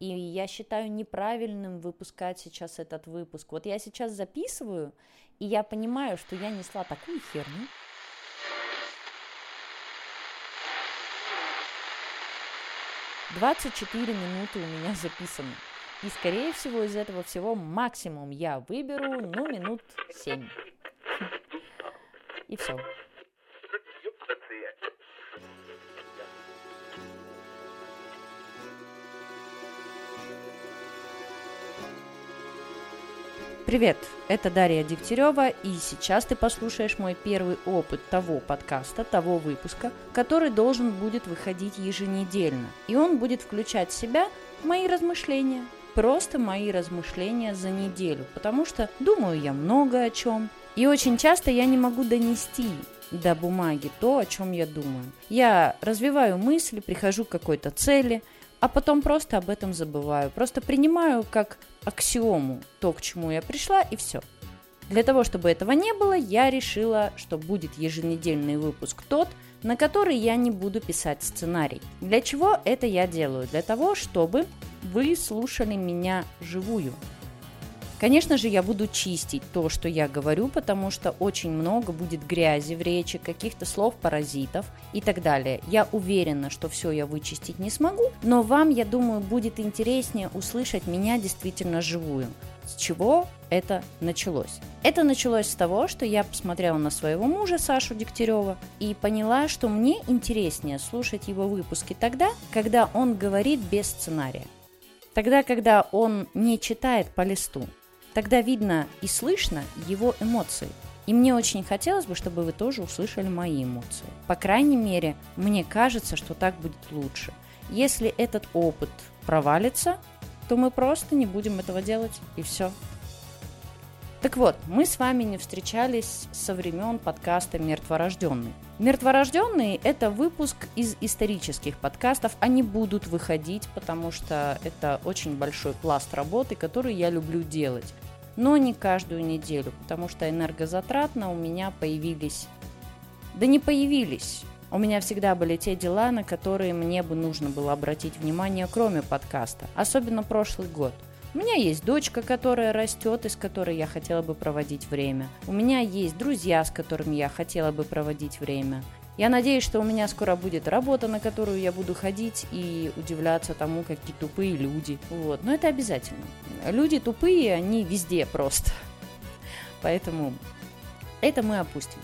и я считаю неправильным выпускать сейчас этот выпуск. Вот я сейчас записываю, и я понимаю, что я несла такую херню. Двадцать четыре минуты у меня записано. И, скорее всего, из этого всего максимум я выберу, ну, минут семь. И все. Привет, это Дарья Дегтярева, и сейчас ты послушаешь мой первый опыт того подкаста, того выпуска, который должен будет выходить еженедельно. И он будет включать в себя мои размышления, просто мои размышления за неделю, потому что думаю я много о чем, и очень часто я не могу донести до бумаги то, о чем я думаю. Я развиваю мысли, прихожу к какой-то цели – а потом просто об этом забываю. Просто принимаю как аксиому то, к чему я пришла, и все. Для того, чтобы этого не было, я решила, что будет еженедельный выпуск тот, на который я не буду писать сценарий. Для чего это я делаю? Для того, чтобы вы слушали меня живую. Конечно же, я буду чистить то, что я говорю, потому что очень много будет грязи в речи, каких-то слов-паразитов и так далее. Я уверена, что все я вычистить не смогу, но вам, я думаю, будет интереснее услышать меня действительно живую. С чего это началось? Это началось с того, что я посмотрела на своего мужа Сашу Дегтярева и поняла, что мне интереснее слушать его выпуски тогда, когда он говорит без сценария. Тогда, когда он не читает по листу. Тогда видно и слышно его эмоции. И мне очень хотелось бы, чтобы вы тоже услышали мои эмоции. По крайней мере, мне кажется, что так будет лучше. Если этот опыт провалится, то мы просто не будем этого делать, и все. Так вот, мы с вами не встречались со времен подкаста «Мертворожденный». «Мертворожденный» — это выпуск из исторических подкастов. Они будут выходить, потому что это очень большой пласт работы, который я люблю делать. Но не каждую неделю, потому что энергозатратно у меня появились... Да не появились. У меня всегда были те дела, на которые мне бы нужно было обратить внимание, кроме подкаста. Особенно прошлый год – у меня есть дочка, которая растет и с которой я хотела бы проводить время. У меня есть друзья, с которыми я хотела бы проводить время. Я надеюсь, что у меня скоро будет работа, на которую я буду ходить и удивляться тому, какие тупые люди. Вот. Но это обязательно. Люди тупые, они везде просто. Поэтому это мы опустим.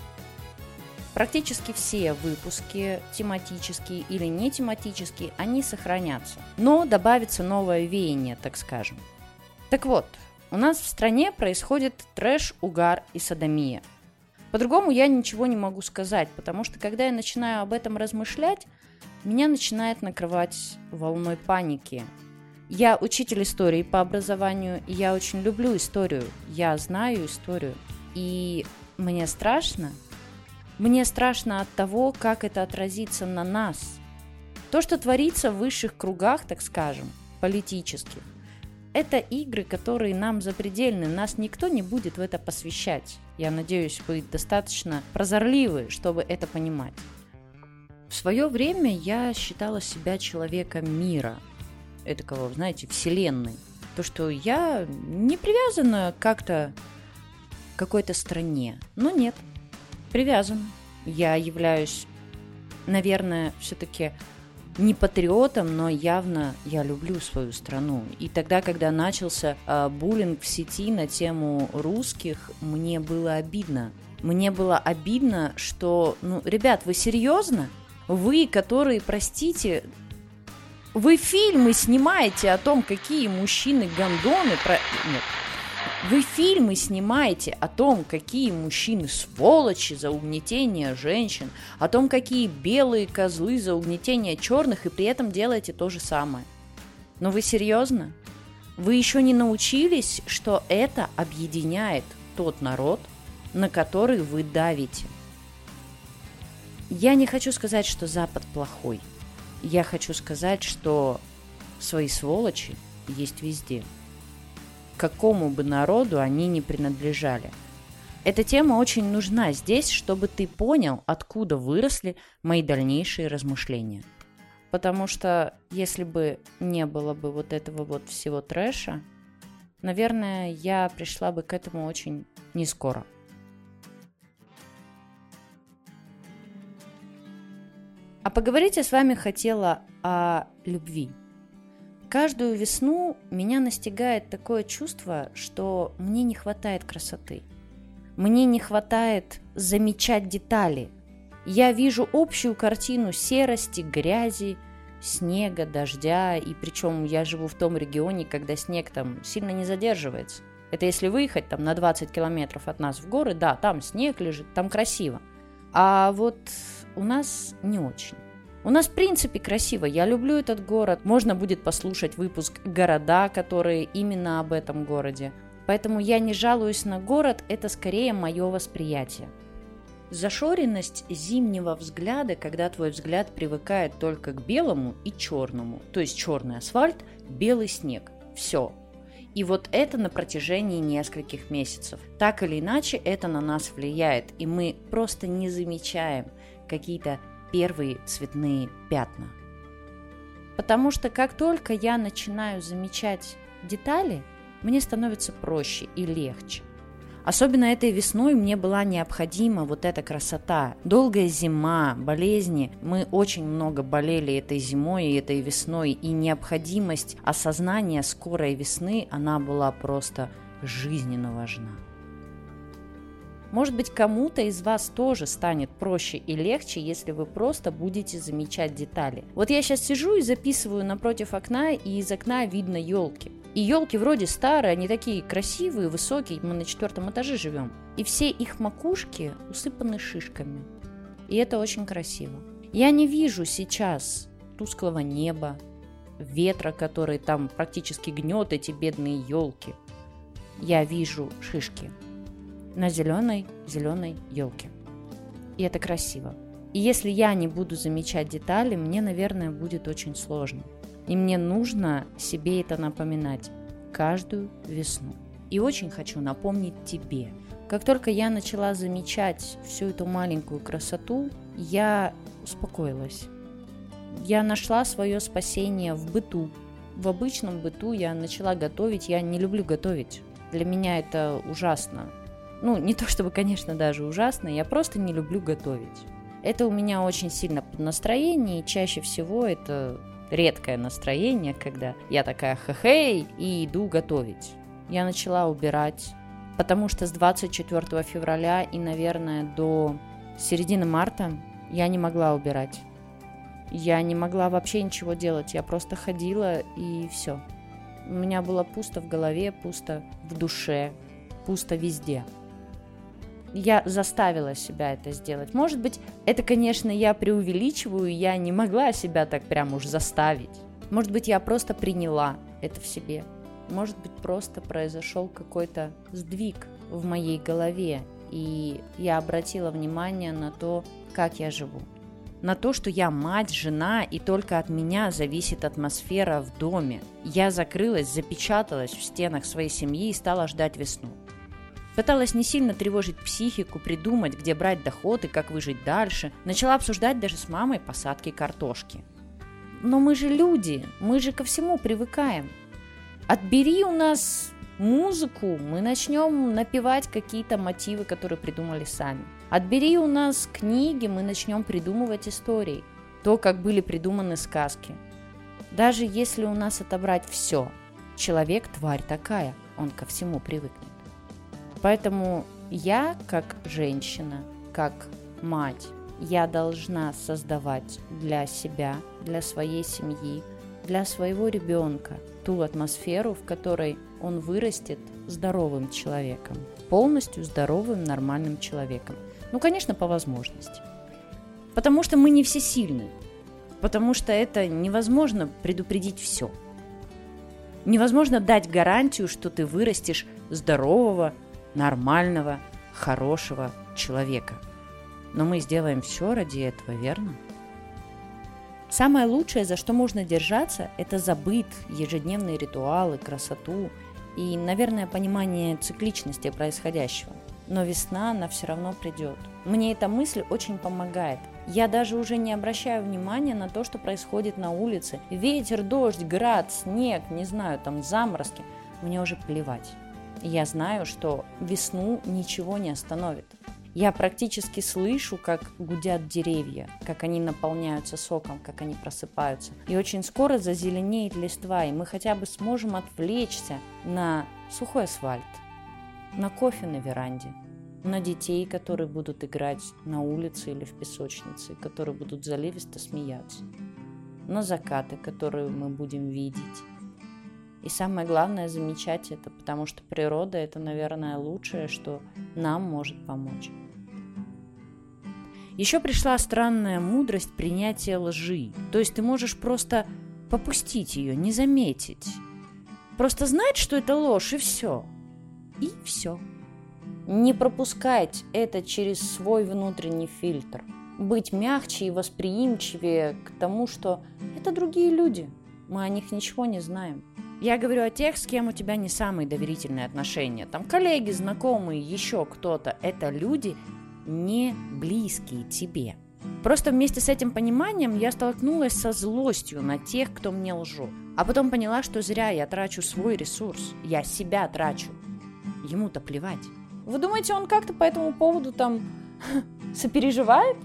Практически все выпуски, тематические или не тематические, они сохранятся. Но добавится новое веяние, так скажем. Так вот, у нас в стране происходит трэш, угар и садомия. По-другому я ничего не могу сказать, потому что когда я начинаю об этом размышлять, меня начинает накрывать волной паники. Я учитель истории по образованию, и я очень люблю историю. Я знаю историю. И мне страшно. Мне страшно от того, как это отразится на нас. То, что творится в высших кругах, так скажем, политических, это игры, которые нам запредельны, нас никто не будет в это посвящать. Я надеюсь, вы достаточно прозорливы, чтобы это понимать. В свое время я считала себя человеком мира, этакого, знаете, вселенной. То, что я не привязана как-то к какой-то стране. Но нет, привязан. Я являюсь, наверное, все-таки не патриотом, но явно я люблю свою страну. И тогда, когда начался э, буллинг в сети на тему русских, мне было обидно. Мне было обидно, что, ну, ребят, вы серьезно? Вы, которые, простите, вы фильмы снимаете о том, какие мужчины гондоны... Про... Нет, вы фильмы снимаете о том, какие мужчины сволочи за угнетение женщин, о том, какие белые козлы за угнетение черных, и при этом делаете то же самое. Но вы серьезно? Вы еще не научились, что это объединяет тот народ, на который вы давите. Я не хочу сказать, что Запад плохой. Я хочу сказать, что свои сволочи есть везде – какому бы народу они ни принадлежали. Эта тема очень нужна здесь, чтобы ты понял, откуда выросли мои дальнейшие размышления. Потому что если бы не было бы вот этого вот всего трэша, наверное, я пришла бы к этому очень не скоро. А поговорить я с вами хотела о любви. Каждую весну меня настигает такое чувство, что мне не хватает красоты. Мне не хватает замечать детали. Я вижу общую картину серости, грязи, снега, дождя, и причем я живу в том регионе, когда снег там сильно не задерживается. Это если выехать там на 20 километров от нас в горы, да, там снег лежит, там красиво. А вот у нас не очень. У нас в принципе красиво, я люблю этот город. Можно будет послушать выпуск «Города», которые именно об этом городе. Поэтому я не жалуюсь на город, это скорее мое восприятие. Зашоренность зимнего взгляда, когда твой взгляд привыкает только к белому и черному, то есть черный асфальт, белый снег. Все, и вот это на протяжении нескольких месяцев. Так или иначе, это на нас влияет, и мы просто не замечаем какие-то первые цветные пятна. Потому что как только я начинаю замечать детали, мне становится проще и легче. Особенно этой весной мне была необходима вот эта красота. Долгая зима, болезни. Мы очень много болели этой зимой и этой весной. И необходимость осознания скорой весны, она была просто жизненно важна. Может быть, кому-то из вас тоже станет проще и легче, если вы просто будете замечать детали. Вот я сейчас сижу и записываю напротив окна, и из окна видно елки. И елки вроде старые, они такие красивые, высокие, мы на четвертом этаже живем. И все их макушки усыпаны шишками. И это очень красиво. Я не вижу сейчас тусклого неба, ветра, который там практически гнет эти бедные елки. Я вижу шишки на зеленой зеленой елке. И это красиво. И если я не буду замечать детали, мне, наверное, будет очень сложно. И мне нужно себе это напоминать каждую весну. И очень хочу напомнить тебе. Как только я начала замечать всю эту маленькую красоту, я успокоилась. Я нашла свое спасение в быту. В обычном быту я начала готовить. Я не люблю готовить. Для меня это ужасно. Ну, не то чтобы, конечно, даже ужасно, я просто не люблю готовить. Это у меня очень сильно под настроение, и чаще всего это редкое настроение, когда я такая хе-хей и иду готовить. Я начала убирать, потому что с 24 февраля и, наверное, до середины марта я не могла убирать. Я не могла вообще ничего делать, я просто ходила и все. У меня было пусто в голове, пусто в душе, пусто везде я заставила себя это сделать. Может быть, это, конечно, я преувеличиваю, я не могла себя так прям уж заставить. Может быть, я просто приняла это в себе. Может быть, просто произошел какой-то сдвиг в моей голове, и я обратила внимание на то, как я живу. На то, что я мать, жена, и только от меня зависит атмосфера в доме. Я закрылась, запечаталась в стенах своей семьи и стала ждать весну. Пыталась не сильно тревожить психику, придумать, где брать доход и как выжить дальше. Начала обсуждать даже с мамой посадки картошки. Но мы же люди, мы же ко всему привыкаем. Отбери у нас музыку, мы начнем напевать какие-то мотивы, которые придумали сами. Отбери у нас книги, мы начнем придумывать истории. То, как были придуманы сказки. Даже если у нас отобрать все, человек тварь такая, он ко всему привыкнет. Поэтому я, как женщина, как мать, я должна создавать для себя, для своей семьи, для своего ребенка ту атмосферу, в которой он вырастет здоровым человеком, полностью здоровым, нормальным человеком. Ну, конечно, по возможности. Потому что мы не все сильны. Потому что это невозможно предупредить все. Невозможно дать гарантию, что ты вырастешь здорового, нормального, хорошего человека. Но мы сделаем все ради этого, верно? Самое лучшее, за что можно держаться, это забыт, ежедневные ритуалы, красоту и, наверное, понимание цикличности происходящего. Но весна, она все равно придет. Мне эта мысль очень помогает. Я даже уже не обращаю внимания на то, что происходит на улице. Ветер, дождь, град, снег, не знаю, там заморозки. Мне уже плевать. Я знаю, что весну ничего не остановит. Я практически слышу, как гудят деревья, как они наполняются соком, как они просыпаются. И очень скоро зазеленеет листва, и мы хотя бы сможем отвлечься на сухой асфальт, на кофе на веранде, на детей, которые будут играть на улице или в песочнице, которые будут заливисто смеяться, на закаты, которые мы будем видеть. И самое главное замечать это, потому что природа это, наверное, лучшее, что нам может помочь. Еще пришла странная мудрость принятия лжи. То есть ты можешь просто попустить ее, не заметить. Просто знать, что это ложь, и все. И все не пропускать это через свой внутренний фильтр, быть мягче и восприимчивее к тому, что это другие люди, мы о них ничего не знаем. Я говорю о тех, с кем у тебя не самые доверительные отношения. Там коллеги, знакомые, еще кто-то. Это люди не близкие тебе. Просто вместе с этим пониманием я столкнулась со злостью на тех, кто мне лжет. А потом поняла, что зря я трачу свой ресурс. Я себя трачу. Ему-то плевать. Вы думаете, он как-то по этому поводу там сопереживает?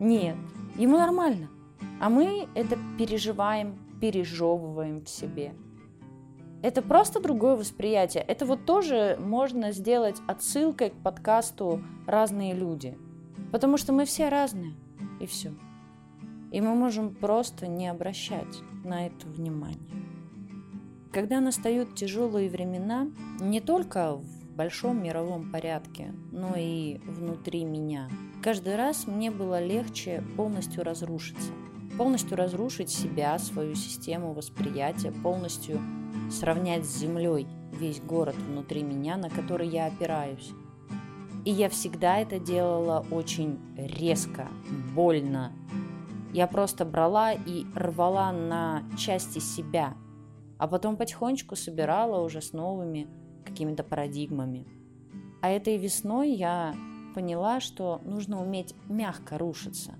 Нет, ему нормально. А мы это переживаем, пережевываем в себе. Это просто другое восприятие. Это вот тоже можно сделать отсылкой к подкасту «Разные люди». Потому что мы все разные, и все. И мы можем просто не обращать на это внимание. Когда настают тяжелые времена, не только в большом мировом порядке, но и внутри меня. Каждый раз мне было легче полностью разрушиться. Полностью разрушить себя, свою систему восприятия, полностью сравнять с землей весь город внутри меня, на который я опираюсь. И я всегда это делала очень резко, больно. Я просто брала и рвала на части себя, а потом потихонечку собирала уже с новыми какими-то парадигмами. А этой весной я поняла, что нужно уметь мягко рушиться.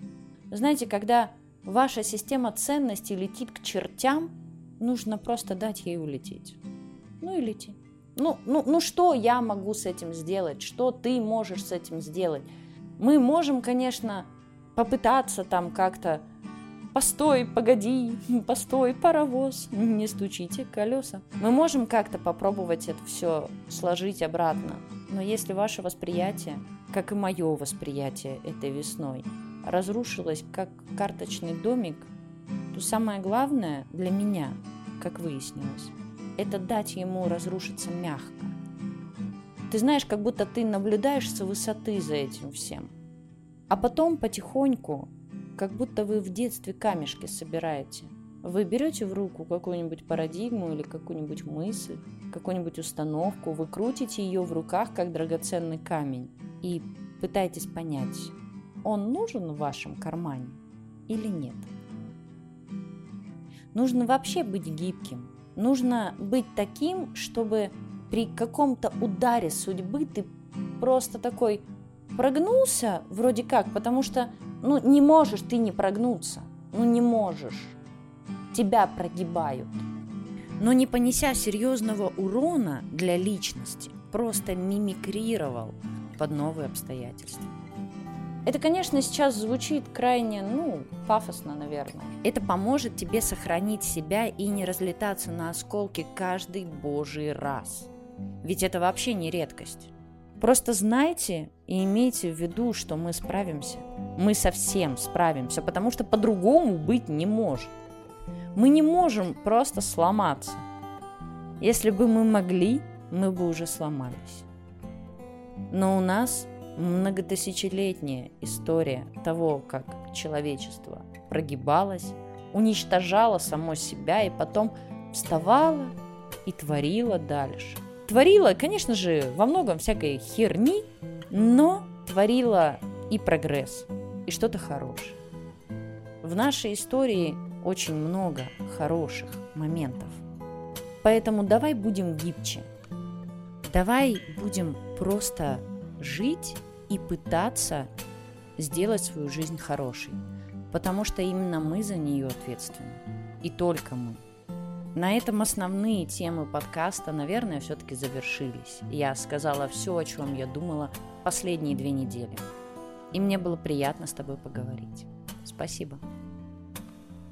Знаете, когда ваша система ценностей летит к чертям, нужно просто дать ей улететь. Ну и лети. Ну, ну, ну что я могу с этим сделать? Что ты можешь с этим сделать? Мы можем, конечно, попытаться там как-то Постой, погоди, постой, паровоз, не стучите колеса. Мы можем как-то попробовать это все сложить обратно, но если ваше восприятие, как и мое восприятие этой весной, разрушилось как карточный домик, то самое главное для меня, как выяснилось, это дать ему разрушиться мягко. Ты знаешь, как будто ты наблюдаешь с высоты за этим всем. А потом потихоньку как будто вы в детстве камешки собираете. Вы берете в руку какую-нибудь парадигму или какую-нибудь мысль, какую-нибудь установку, вы крутите ее в руках, как драгоценный камень, и пытаетесь понять, он нужен в вашем кармане или нет. Нужно вообще быть гибким. Нужно быть таким, чтобы при каком-то ударе судьбы ты просто такой прогнулся вроде как, потому что ну, не можешь ты не прогнуться. Ну, не можешь. Тебя прогибают. Но не понеся серьезного урона для личности, просто мимикрировал под новые обстоятельства. Это, конечно, сейчас звучит крайне, ну, пафосно, наверное. Это поможет тебе сохранить себя и не разлетаться на осколки каждый божий раз. Ведь это вообще не редкость. Просто знайте и имейте в виду, что мы справимся. Мы совсем справимся, потому что по-другому быть не может. Мы не можем просто сломаться. Если бы мы могли, мы бы уже сломались. Но у нас многотысячелетняя история того, как человечество прогибалось, уничтожало само себя и потом вставало и творило дальше творила, конечно же, во многом всякой херни, но творила и прогресс, и что-то хорошее. В нашей истории очень много хороших моментов. Поэтому давай будем гибче. Давай будем просто жить и пытаться сделать свою жизнь хорошей, потому что именно мы за нее ответственны. И только мы. На этом основные темы подкаста, наверное, все-таки завершились. Я сказала все, о чем я думала последние две недели. И мне было приятно с тобой поговорить. Спасибо.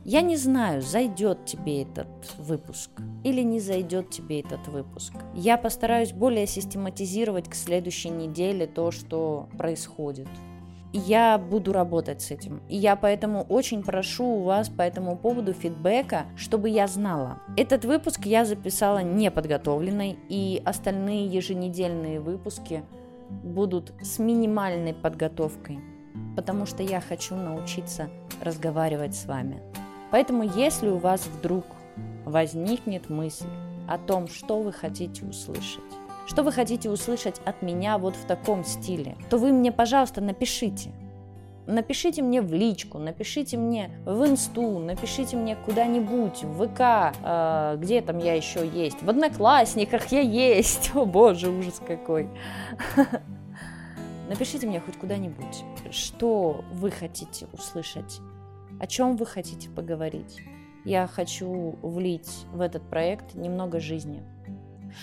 Я не знаю, зайдет тебе этот выпуск или не зайдет тебе этот выпуск. Я постараюсь более систематизировать к следующей неделе то, что происходит. Я буду работать с этим. И я поэтому очень прошу у вас по этому поводу фидбэка, чтобы я знала. Этот выпуск я записала неподготовленной, и остальные еженедельные выпуски будут с минимальной подготовкой, потому что я хочу научиться разговаривать с вами. Поэтому если у вас вдруг возникнет мысль о том, что вы хотите услышать, что вы хотите услышать от меня вот в таком стиле, то вы мне, пожалуйста, напишите. Напишите мне в личку, напишите мне в инсту, напишите мне куда-нибудь, в ВК, э, где там я еще есть, в Одноклассниках я есть, о боже, ужас какой. Напишите мне хоть куда-нибудь, что вы хотите услышать о чем вы хотите поговорить. Я хочу влить в этот проект немного жизни.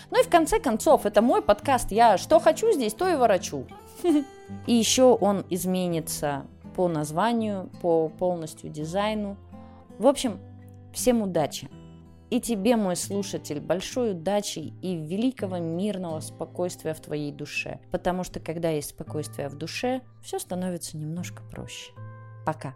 Ну и в конце концов, это мой подкаст. Я что хочу здесь, то и ворочу. И еще он изменится по названию, по полностью дизайну. В общем, всем удачи. И тебе, мой слушатель, большой удачи и великого мирного спокойствия в твоей душе. Потому что когда есть спокойствие в душе, все становится немножко проще. Пока.